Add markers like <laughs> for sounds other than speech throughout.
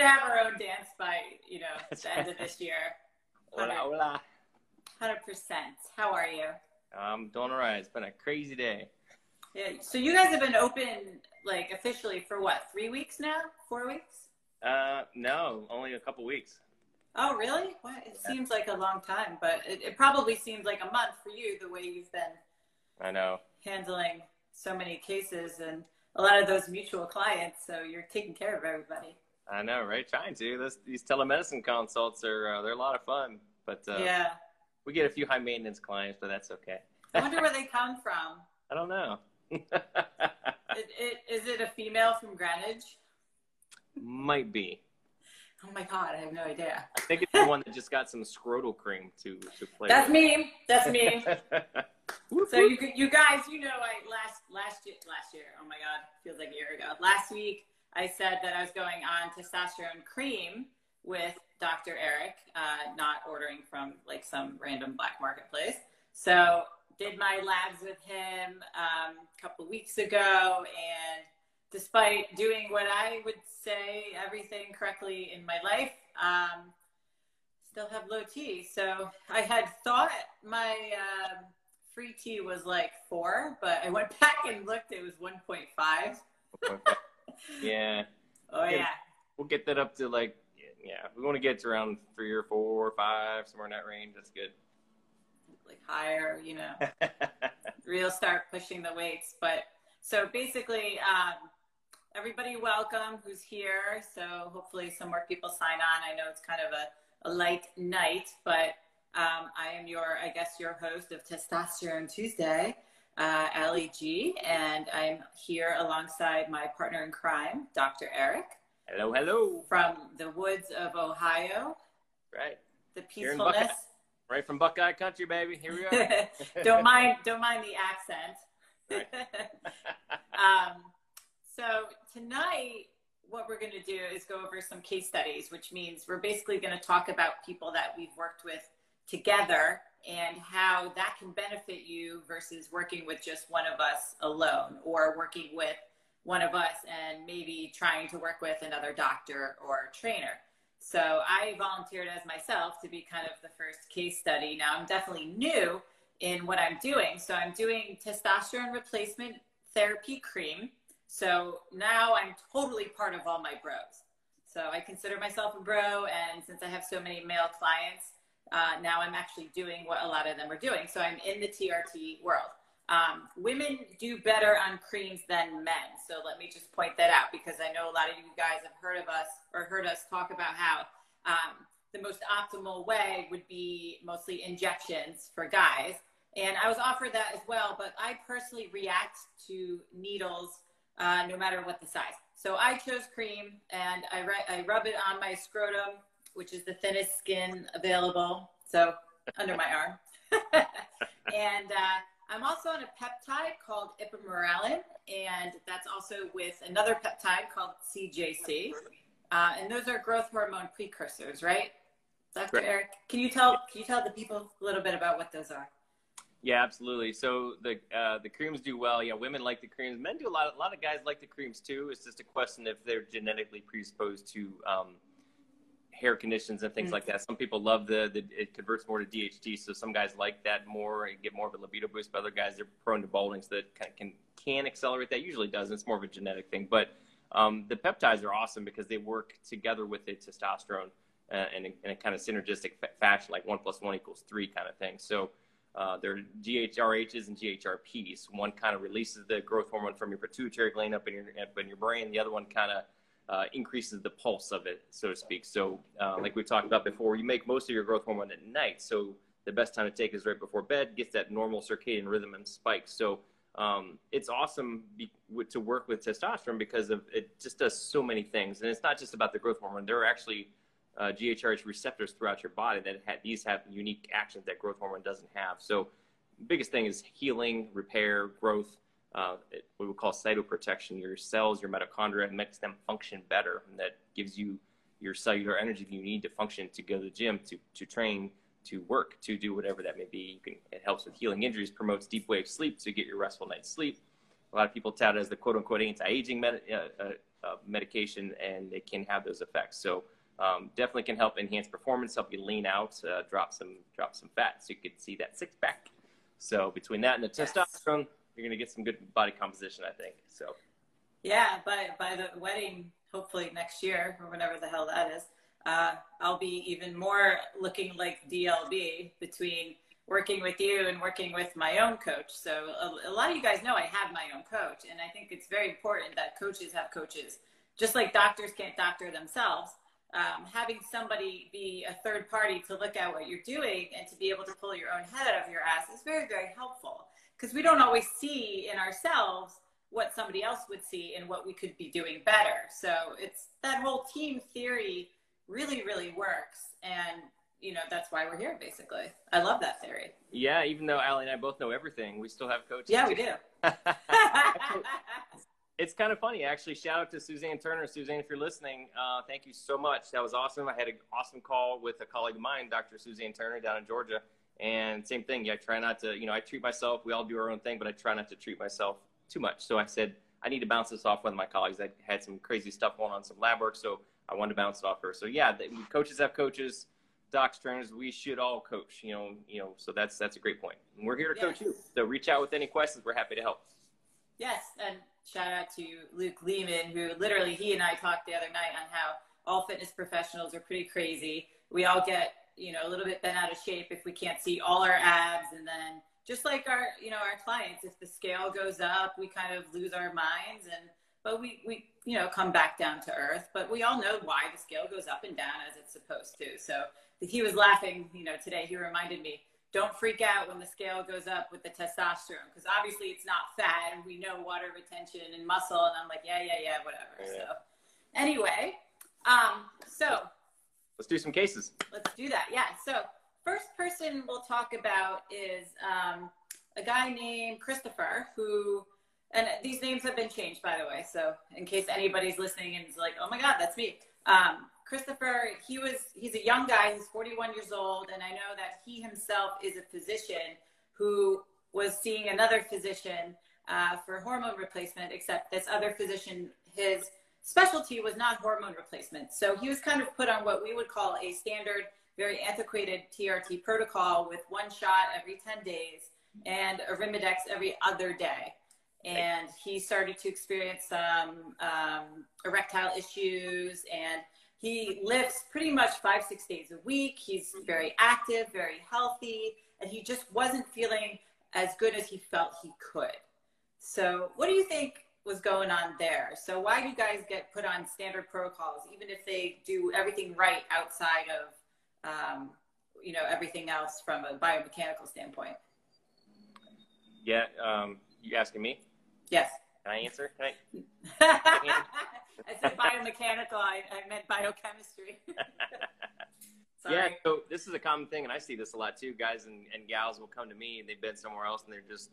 Gonna have our own dance by you know That's the end of this year. Hola, hola. Hundred percent. How are you? I'm doing all right. It's been a crazy day. Yeah. So you guys have been open like officially for what? Three weeks now? Four weeks? Uh, no, only a couple weeks. Oh, really? What? It Yeah. seems like a long time, but it, it probably seems like a month for you the way you've been I know. handling so many cases and a lot of those mutual clients. So you're taking care of everybody. I know, right? Trying to. This, these telemedicine consults are uh, they're a lot of fun, but uh, yeah. we get a few high maintenance clients, but that's okay. I wonder where they come from. <laughs> I don't know. <laughs> It, it, is it a female from Greenwich? Might be. Oh my god, I have no idea. I think it's the one that just got some scrotal cream to to play. That's with. me. That's me. <laughs> So you you guys, you know, I last last year last year. Oh my god, feels like a year ago. Last week, I said that I was going on testosterone cream with Dr. Eric, uh, not ordering from like some random black marketplace. So did my labs with him um, a couple weeks ago, and despite doing what I would say everything correctly in my life, um, still have low T. So I had thought my um, free T was like four, but I went <laughs> back and looked, it was 1.5. yeah, <laughs> Oh, Yeah. we'll get that up to like yeah, we want to get to around three or four or five, somewhere in that range. That's good. Like higher, you know, <laughs> real start pushing the weights. But so basically, um, everybody welcome who's here. So hopefully some more people sign on. I know it's kind of a, a light night, but um, I am your, I guess, your host of Testosterone Tuesday, uh, Ali G, and I'm here alongside my partner in crime, Dr. Eric, hello, hello. from the woods of Ohio, Right, the peacefulness. right from Buckeye Country, baby. Here we are. <laughs> don't mind, don't mind the accent. <laughs> <laughs> um, so tonight, what we're going to do is go over some case studies, which means we're basically going to talk about people that we've worked with together and how that can benefit you versus working with just one of us alone or working with one of us and maybe trying to work with another doctor or trainer. So I volunteered as myself to be kind of the first case study. Now I'm definitely new in what I'm doing. So I'm doing testosterone replacement therapy cream. So now I'm totally part of all my bros. So I consider myself a bro, and since I have so many male clients, uh, now I'm actually doing what a lot of them are doing. So I'm in the TRT world. Um, women do better on creams than men. So let me just point that out because I know a lot of you guys have heard of us or heard us talk about how um, the most optimal way would be mostly injections for guys. And I was offered that as well, but I personally react to needles uh, no matter what the size. So I chose cream and I, I rub it on my scrotum, which is the thinnest skin available. So under my arm. <laughs> and uh, I'm also on a peptide called ipamorelin, and that's also with another peptide called CJC. Uh, and those are growth hormone precursors, right? Dr. Right. Eric, can you tell can you tell the people a little bit about what those are? Yeah, absolutely. So the uh, the creams do well. Yeah, women like the creams. Men do a lot. A lot of guys like the creams too. It's just a question if they're genetically predisposed to um, hair conditions and things Mm. like that. Some people love the, the it converts more to DHT, so some guys like that more and get more of a libido boost. But other guys they're prone to balding, so that can can, can accelerate that. Usually doesn't. It's more of a genetic thing. But um, the peptides are awesome because they work together with the testosterone uh, in, a, in a kind of synergistic fa- fashion, like one plus one equals three kind of thing. So. Uh, they're GHRHs and GHRPs. One kind of releases the growth hormone from your pituitary gland up in your up in your brain. The other one kind of uh, increases the pulse of it, so to speak. So, uh, like we talked about before, you make most of your growth hormone at night. So the best time to take is right before bed. Gets that normal circadian rhythm and spikes. So um, it's awesome be, to work with testosterone because of it just does so many things, and it's not just about the growth hormone. There are actually uh, GHRH receptors throughout your body that have, these have unique actions that growth hormone doesn't have. So, biggest thing is healing, repair, growth. Uh, what we call cytoprotection. Your cells, your mitochondria, makes them function better, and that gives you your cellular energy you need to function to go to the gym, to to train, to work, to do whatever that may be. You can, it helps with healing injuries, promotes deep wave sleep to get your restful night's sleep. A lot of people tout it as the quote unquote anti aging med- uh, uh, uh, medication, and it can have those effects. So um, definitely can help enhance performance, help you lean out, uh, drop some drop some fat, so you can see that six pack. So between that and the yes. testosterone, you're gonna get some good body composition, I think. So yeah, by by the wedding, hopefully next year or whenever the hell that is, uh, I'll be even more looking like DLB between working with you and working with my own coach. So a, a, lot of you guys know I have my own coach, and I think it's very important that coaches have coaches. Just like doctors can't doctor themselves, um, having somebody be a third party to look at what you're doing and to be able to pull your own head out of your ass is very, very helpful because we don't always see in ourselves what somebody else would see and what we could be doing better. So it's that whole team theory really, really works. And you know that's why we're here basically. I love that theory. Yeah even though Allie and i both know everything we still have coaches. Yeah we do. <laughs> It's kind of funny actually. Shout out to suzanne turner. Suzanne if you're listening uh, thank you so much. That was awesome. I had an awesome call with a colleague of mine dr suzanne turner down in georgia and same thing yeah i try not to you know i treat myself we all do our own thing but i try not to treat myself too much. So i said i need to bounce this off one of my colleagues i had some crazy stuff going on some lab work so i wanted to bounce it off her. So yeah the, coaches have coaches docs trainers we should all coach you know you know so that's that's a great point. and we're here to yes. coach you. So reach out with any questions we're happy to help. Yes and shout out to luke lehman who literally he and i talked the other night on how all fitness professionals are pretty crazy. We all get you know a little bit bent out of shape if we can't see all our abs and then just like our you know our clients if the scale goes up we kind of lose our minds and but we we you know come back down to earth but we all know why the scale goes up and down as it's supposed to so he was laughing, you know, today. He reminded me, don't freak out when the scale goes up with the testosterone because obviously it's not fat and we know water retention and muscle. And I'm like, yeah, yeah, yeah, whatever. Yeah. So anyway, um, so let's do some cases. Let's do that. Yeah. So first person we'll talk about is um, a guy named Christopher who, and these names have been changed by the way. So in case anybody's listening and is like, oh my God, that's me. Um, Christopher, he was he's a young guy, he's 41 years old, and I know that he himself is a physician who was seeing another physician uh, for hormone replacement, except this other physician, his specialty was not hormone replacement. So he was kind of put on what we would call a standard, very antiquated TRT protocol with one shot every 10 days and Arimidex every other day. And he started to experience some um, erectile issues and he lifts pretty much five, six days a week. He's very active, very healthy, and he just wasn't feeling as good as he felt he could. So, what do you think was going on there? So, why do you guys get put on standard protocols, even if they do everything right outside of, um, you know, everything else from a biomechanical standpoint? Yeah, um, you asking me? Yes. Can I answer? Can I? <laughs> I said biomechanical. I, I meant biochemistry. <laughs> yeah, so this is a common thing, and I see this a lot too. Guys and, and gals will come to me, and they've been somewhere else, and they're just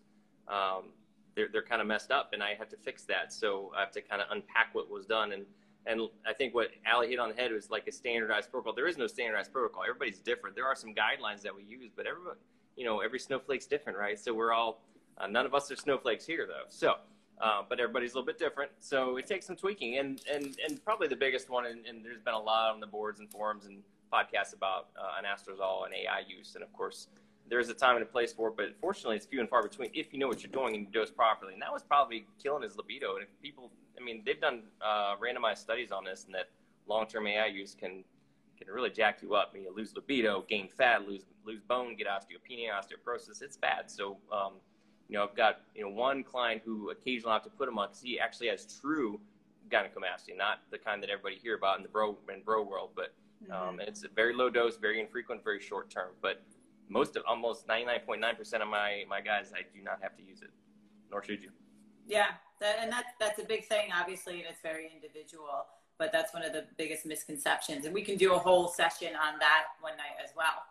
um, they're they're kind of messed up, and I have to fix that. So I have to kind of unpack what was done, and and I think what Ali hit on the head was like a standardized protocol. There is no standardized protocol. Everybody's different. There are some guidelines that we use, but everybody, you know, every snowflake's different, right? So we're all uh, none of us are snowflakes here, though. So uh, but everybody's a little bit different. So it takes some tweaking. And, and, and probably the biggest one, and, and there's been a lot on the boards and forums and podcasts about uh, anastrozole and AI use. And of course, there's a time and a place for it, but fortunately, it's few and far between if you know what you're doing and you dose properly. And that was probably killing his libido. And if people, I mean, they've done uh, randomized studies on this, and that long-term AI use can can really jack you up. I mean, you lose libido, gain fat, lose lose bone, get osteopenia, osteoporosis. It's bad. So um, you know, I've got you know one client who occasionally I have to put him on because he actually has true gynecomastia, not the kind that everybody hear about in the bro in bro world, but um, mm-hmm. it's a very low dose, very infrequent, very short term. But most of almost 99.9% of my my guys, I do not have to use it, nor should you. Yeah, that, and that's that's a big thing, obviously, and it's very individual. but that's one of the biggest misconceptions. And we can do a whole session on that one night as well.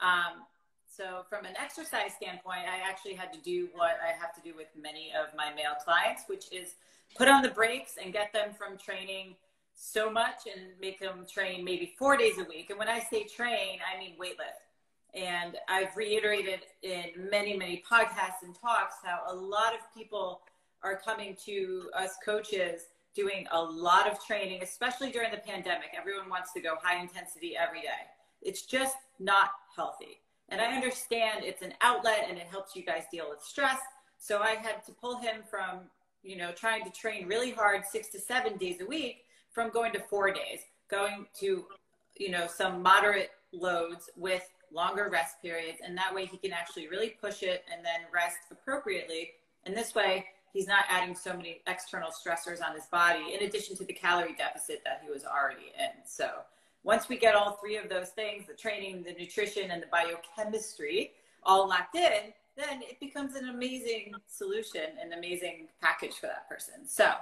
Um, so, from an exercise standpoint, I actually had to do what I have to do with many of my male clients, which is put on the brakes and get them from training so much and make them train maybe four days a week. And when I say train, I mean weightlift. And I've reiterated in many, many podcasts and talks how a lot of people are coming to us coaches doing a lot of training, especially during the pandemic. Everyone wants to go high intensity every day. It's just not healthy. And I understand it's an outlet and it helps you guys deal with stress. So I had to pull him from, you know, trying to train really hard six to seven days a week from going to four days, going to, you know, some moderate loads with longer rest periods. And that way he can actually really push it and then rest appropriately. And this way he's not adding so many external stressors on his body in addition to the calorie deficit that he was already in. So once we get all three of those things the training, the nutrition, and the biochemistry all locked in then it becomes an amazing solution, an amazing package for that person. So,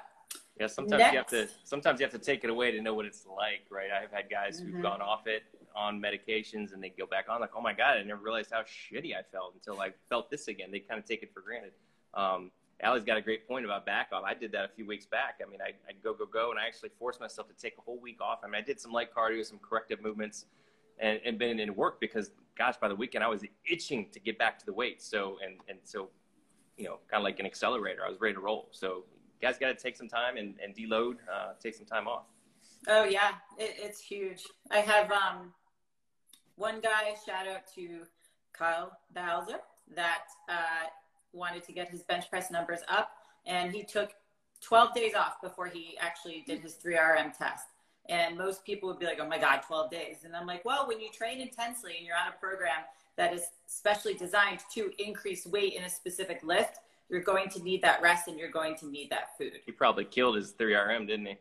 yeah, sometimes next. you have to sometimes you have to take it away to know what it's like, right? I've had guys mm-hmm. who've gone off it on medications and they go back on like, oh my god, I never realized how shitty I felt until I felt this again. They kind of take it for granted. Um, Allie's got a great point about back off. I did that a few weeks back. I mean, I, I go, go, go, and I actually forced myself to take a whole week off. I mean, I did some light cardio, some corrective movements, and, and been in work because, gosh, by the weekend I was itching to get back to the weight. So, and, and so, you know, kind of like an accelerator, I was ready to roll. So, guys got to take some time and, and deload, uh, take some time off. Oh yeah, it, it's huge. I have um, one guy. Shout out to Kyle Bowser that uh, wanted to get his bench press numbers up, and he took 12 days off before he actually did his 3RM test. And most people would be like, oh my God, 12 days. And I'm like, well, when you train intensely and you're on a program that is specially designed to increase weight in a specific lift, you're going to need that rest and you're going to need that food. He probably killed his 3RM, didn't he?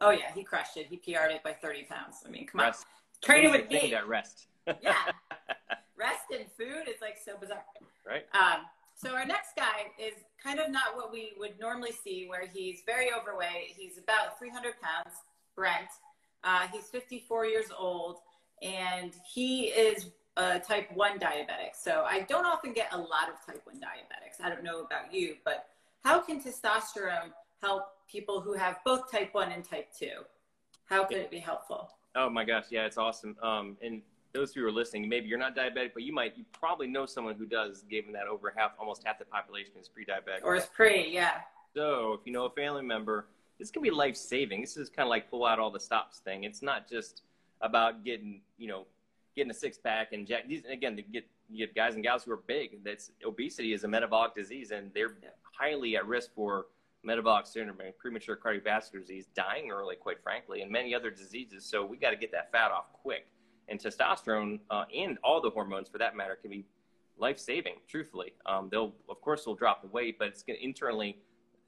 Oh, yeah, he crushed it. He PR'd it by 30 pounds. I mean, come rest. Training with me. That rest. yeah. <laughs> Rest and food is like so bizarre. Right. Um, so our next guy is kind of not what we would normally see, where he's very overweight. He's about 300 pounds, Brent. Uh, he's 54 years old, and he is a type 1 diabetic. So I don't often get a lot of type 1 diabetics. I don't know about you, but how can testosterone help people who have both type 1 and type 2? How could it be helpful? Oh my gosh, yeah, it's awesome. Um, and those who are listening, maybe you're not diabetic, but you might, you probably know someone who does, given that over half, almost half the population is pre-diabetic. Or is pre, yeah. So if you know a family member, this can be life saving. This is kind of like pull out all the stops thing. It's not just about getting, you know, getting a six pack and jack. These again, to get you get guys and gals who are big. That's obesity is a metabolic disease, and they're highly at risk for metabolic syndrome and premature cardiovascular disease, dying early, quite frankly, and many other diseases. So we got to get that fat off quick and testosterone uh, and all the hormones for that matter can be life saving. Truthfully, um, they'll of course they'll drop the weight, but it's going internally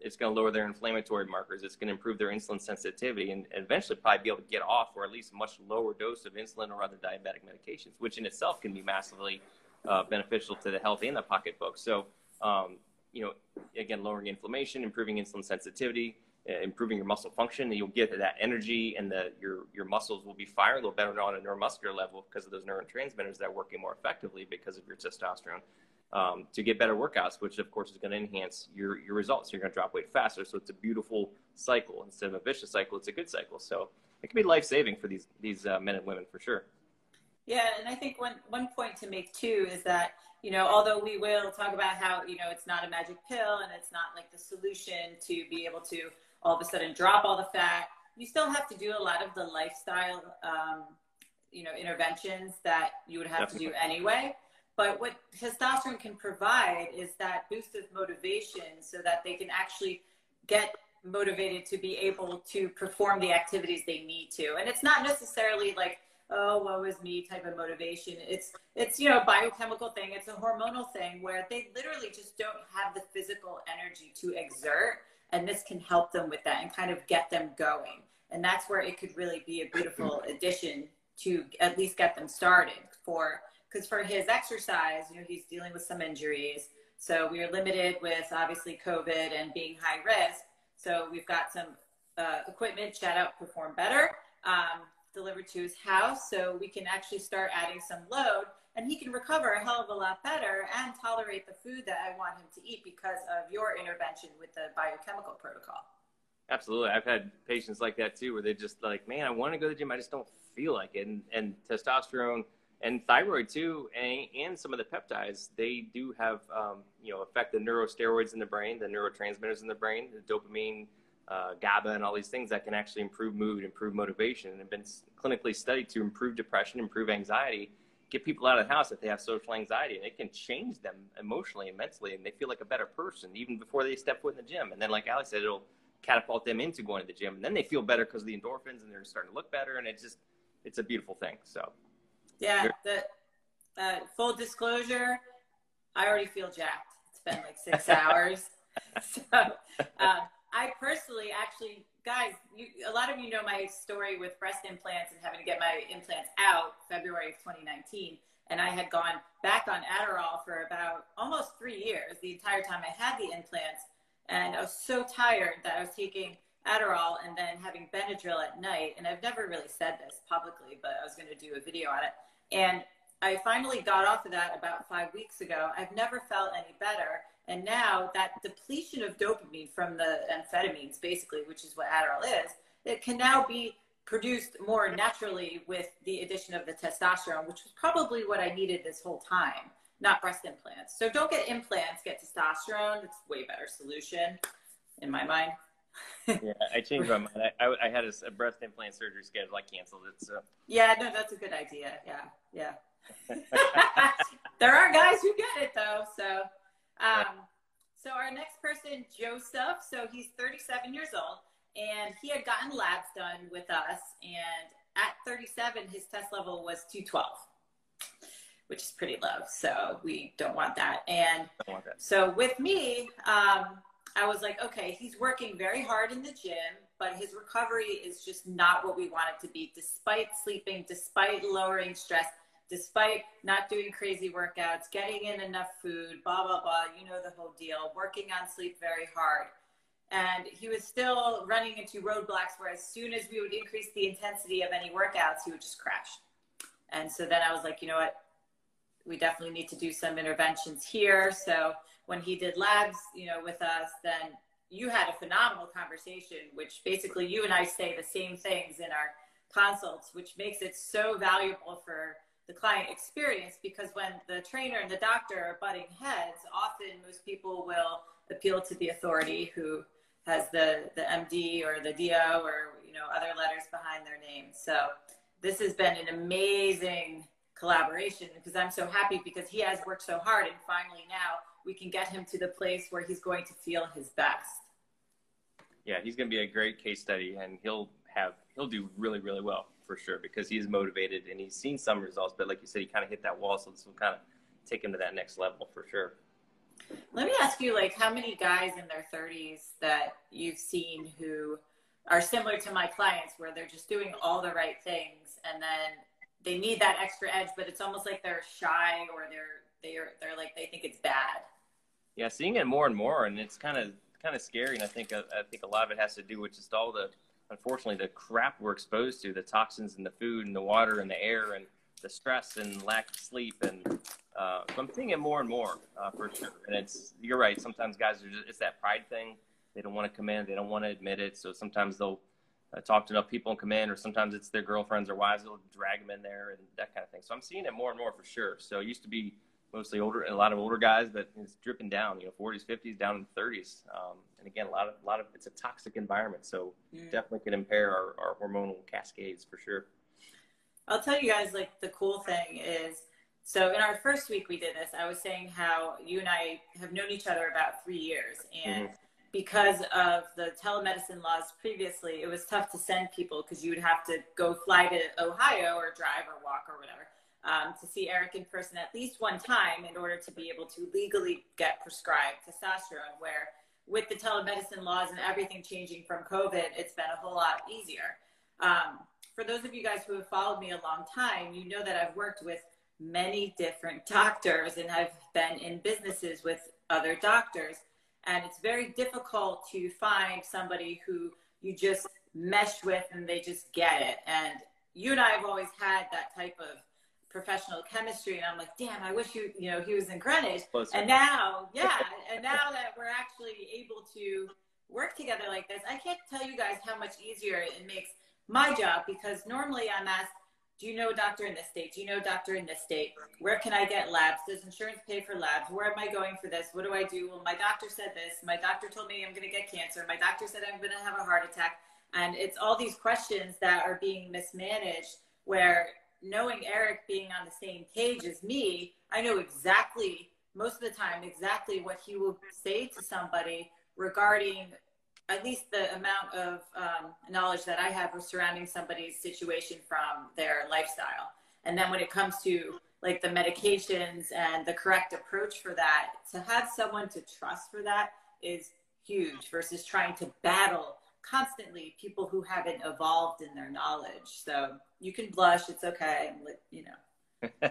it's going to lower their inflammatory markers. It's going to improve their insulin sensitivity and eventually probably be able to get off or at least a much lower dose of insulin or other diabetic medications, which in itself can be massively uh, beneficial to the health and the pocketbook. So, um, you know, again, lowering inflammation, improving insulin sensitivity, uh, improving your muscle function, and you'll get that energy, and the, your your muscles will be firing a little better on a neuromuscular level because of those neurotransmitters that are working more effectively because of your testosterone. Um, to get better workouts, which of course is going to enhance your your results. You're going to drop weight faster, so it's a beautiful cycle instead of a vicious cycle. It's a good cycle, so it can be life saving for these these uh, men and women for sure. Yeah, and I think one one point to make too is that you know although we will talk about how you know it's not a magic pill and it's not like the solution to be able to all of a sudden drop all the fat. You still have to do a lot of the lifestyle, um, you know, interventions that you would have Definitely. to do anyway. But what testosterone can provide is that boost of motivation so that they can actually get motivated to be able to perform the activities they need to. And it's not necessarily like, oh, woe is me type of motivation. It's, it's, you know, a biochemical thing. It's a hormonal thing where they literally just don't have the physical energy to exert and this can help them with that and kind of get them going and that's where it could really be a beautiful <clears throat> addition to at least get them started for because for his exercise you know he's dealing with some injuries so we are limited with obviously covid and being high risk so we've got some uh, equipment, shout out Perform Better, um, delivered to his house so we can actually start adding some load and he can recover a hell of a lot better and tolerate the food that I want him to eat because of your intervention with the biochemical protocol. Absolutely. I've had patients like that too, where they're just like, man, I want to go to the gym. I just don't feel like it. And, and testosterone and thyroid too, and, and some of the peptides, they do have, um, you know, affect the neurosteroids in the brain, the neurotransmitters in the brain, the dopamine, uh, GABA, and all these things that can actually improve mood, improve motivation, and have been clinically studied to improve depression, improve anxiety, get people out of the house if they have social anxiety, and it can change them emotionally and mentally, and they feel like a better person even before they step foot in the gym. And then, like Alex said, it'll catapult them into going to the gym, and then they feel better because of the endorphins, and they're starting to look better, and it's just it's a beautiful thing. So, yeah. The uh, full disclosure, I already feel jacked. It's been like six <laughs> hours, <laughs> so um, I personally actually, guys, you, a lot of you know my story with breast implants and having to get my implants out February of 2019. And I had gone back on Adderall for about almost three years, the entire time I had the implants. And I was so tired that I was taking Adderall and then having Benadryl at night. And I've never really said this publicly, but I was going to do a video on it. And I finally got off of that about five weeks ago. I've never felt any better. And now that depletion of dopamine from the amphetamines, basically, which is what Adderall is, it can now be produced more naturally with the addition of the testosterone, which was probably what I needed this whole time, not breast implants. So don't get implants, get testosterone. It's way better solution in my mind. <laughs> yeah, I changed my mind. I, I, I had a, a, breast implant surgery scheduled. I canceled it. So yeah, no, that's a good idea. Yeah, yeah. <laughs> there are guys who get it though. So, um, so our next person, Joseph. So he's 37 years old, and he had gotten labs done with us. And at 37, his test level was 212, which is pretty low. So we don't want that. And want that. so with me, um, I was like, okay, he's working very hard in the gym, but his recovery is just not what we want it to be, despite sleeping, despite lowering stress despite not doing crazy workouts, getting in enough food, blah, blah, blah, you know the whole deal, working on sleep very hard. And he was still running into roadblocks where as soon as we would increase the intensity of any workouts, he would just crash. And so then I was like, you know what? We definitely need to do some interventions here. So when he did labs, you know, with us, then you had a phenomenal conversation, which basically you and I say the same things in our consults, which makes it so valuable for the client experience because when the trainer and the doctor are butting heads, often most people will appeal to the authority who has the, the MD or the DO or you know other letters behind their name. So this has been an amazing collaboration because I'm so happy because he has worked so hard and finally now we can get him to the place where he's going to feel his best. Yeah, he's going to be a great case study and he'll have he'll do really really well for sure because he's motivated and he's seen some results. But like you said, he kind of hit that wall, so this will kind of take him to that next level for sure. Let me ask you, like, how many guys in their 30s that you've seen who are similar to my clients, where they're just doing all the right things, and then they need that extra edge, but it's almost like they're shy or they're they're they're like they think it's bad. Yeah, seeing it more and more, and it's kind of kind of scary. And I think I think a lot of it has to do with just all the unfortunately the crap we're exposed to, the toxins in the food and the water and the air and the stress and lack of sleep. And uh, so I'm seeing it more and more uh, for sure. And it's, you're right. Sometimes guys are just, it's that pride thing. They don't want to come in. They don't want to admit it. So sometimes they'll uh, talk to enough people and come in, or sometimes it's their girlfriends or wives that'll drag them in there and that kind of thing. So I'm seeing it more and more for sure. So it used to be mostly older, a lot of older guys, but it's dripping down. You know, 40s, 50s, down in 30s. Um, and again, a lot of, a lot of it's a toxic environment, so mm. definitely can impair our, our hormonal cascades for sure. I'll tell you guys, like the cool thing is, so in our first week we did this. I was saying how you and I have known each other about three years, and mm-hmm. because of the telemedicine laws previously, it was tough to send people because you would have to go fly to Ohio or drive or walk or whatever um, to see Eric in person at least one time in order to be able to legally get prescribed testosterone. Where with the telemedicine laws and everything changing from COVID, it's been a whole lot easier. Um, for those of you guys who have followed me a long time, you know that I've worked with many different <laughs> doctors and I've been in businesses with other doctors. And it's very difficult to find somebody who you just mesh with and they just get it. And you and I have always had that type of professional chemistry and I'm like, damn, I wish you, you know, he was in Greenwich. Closer. And now, yeah, <laughs> and now that we're actually able to work together like this, I can't tell you guys how much easier it makes my job because normally I'm asked, do you know a doctor in this state? Do you know a doctor in this state? Where can I get labs? Does insurance pay for labs? Where am I going for this? What do I do? Well, my doctor said this. My doctor told me I'm going to get cancer. My doctor said I'm going to have a heart attack. And it's all these questions that are being mismanaged where knowing Eric being on the same page as me, I know exactly, most of the time, exactly what he will say to somebody regarding at least the amount of um, knowledge that I have surrounding somebody's situation from their lifestyle. And then when it comes to like the medications and the correct approach for that, to have someone to trust for that is huge versus trying to battle constantly people who haven't evolved in their knowledge. So you can blush, it's okay, you know. <laughs>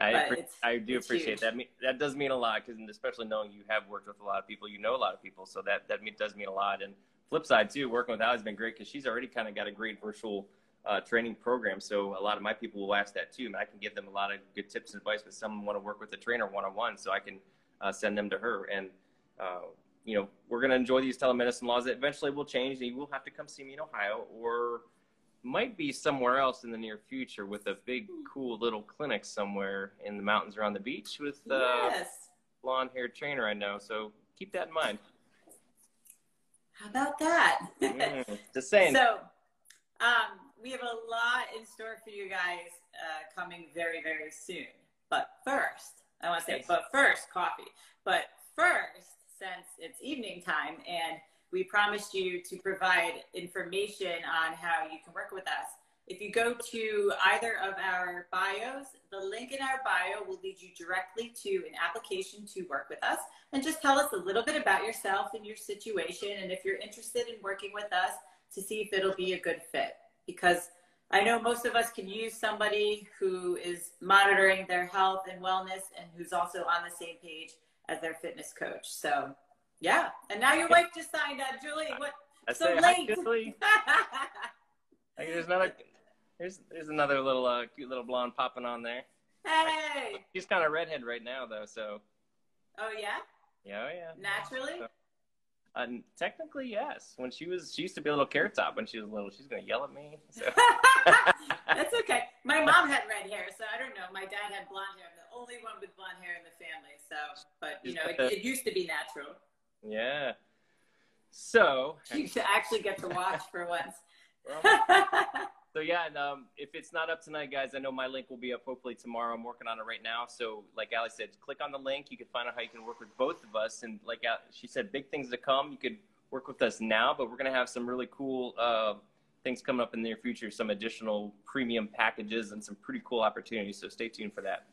I, I do appreciate huge. that. That does mean a lot because, especially knowing you have worked with a lot of people, you know a lot of people, so that that does mean a lot. And flip side too, working with Allie has been great because she's already kind of got a great virtual uh, training program. So a lot of my people will ask that too, and I can give them a lot of good tips and advice. But some want to work with a trainer one on one, so I can uh, send them to her. And uh, you know, we're going to enjoy these telemedicine laws that eventually will change, and you will have to come see me in Ohio or might be somewhere else in the near future with a big, cool little clinic somewhere in the mountains around the beach with a uh, yes. blonde haired trainer I know. So keep that in mind. How about that? mm, <laughs> just saying. So, um, we have a lot in store for you guys uh, coming very, very soon. But first, I want to say, yes. but first, coffee. But first, since it's evening time and we promised you to provide information on how you can work with us. If you go to either of our bios, the link in our bio will lead you directly to an application to work with us and just tell us a little bit about yourself and your situation and if you're interested in working with us to see if it'll be a good fit. Because I know most of us can use somebody who is monitoring their health and wellness and who's also on the same page as their fitness coach. So yeah, and now your wife just signed up, Julie. What? I so say, late. Hi, Julie. <laughs> hey, there's another. There's there's another little uh, cute little blonde popping on there. Hey. She's kind of redhead right now though, so. Oh yeah. Yeah, oh, yeah. Naturally. So, uh, technically, yes. When she was, she used to be a little carrot top when she was little. She's gonna yell at me. So. <laughs> That's okay. My mom had red hair, so I don't know. My dad had blonde hair. Only one with blonde hair in the family. So, but you know, it, it used to be natural. Yeah. So <laughs> you should actually get to watch for once. <laughs> so yeah, and um, if it's not up tonight, guys, I know my link will be up hopefully tomorrow. I'm working on it right now. So like Ali said, click on the link. You can find out how you can work with both of us. And like she said, big things to come. You could work with us now, but we're gonna have some really cool uh, things coming up in the near future. Some additional premium packages and some pretty cool opportunities. So stay tuned for that.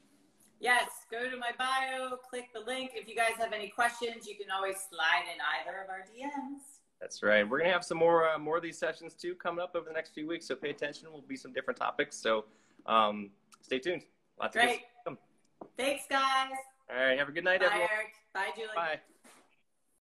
Yes, go to my bio, click the link. If you guys have any questions, you can always slide in either of our DMs. That's right. We're gonna have some more uh, more of these sessions too coming up over the next few weeks. So pay attention. We'll be some different topics. So um, stay tuned. Lots of Great. Thanks, guys. All right. Have a good night, Bye, everyone. Eric. Bye, Julie. Bye.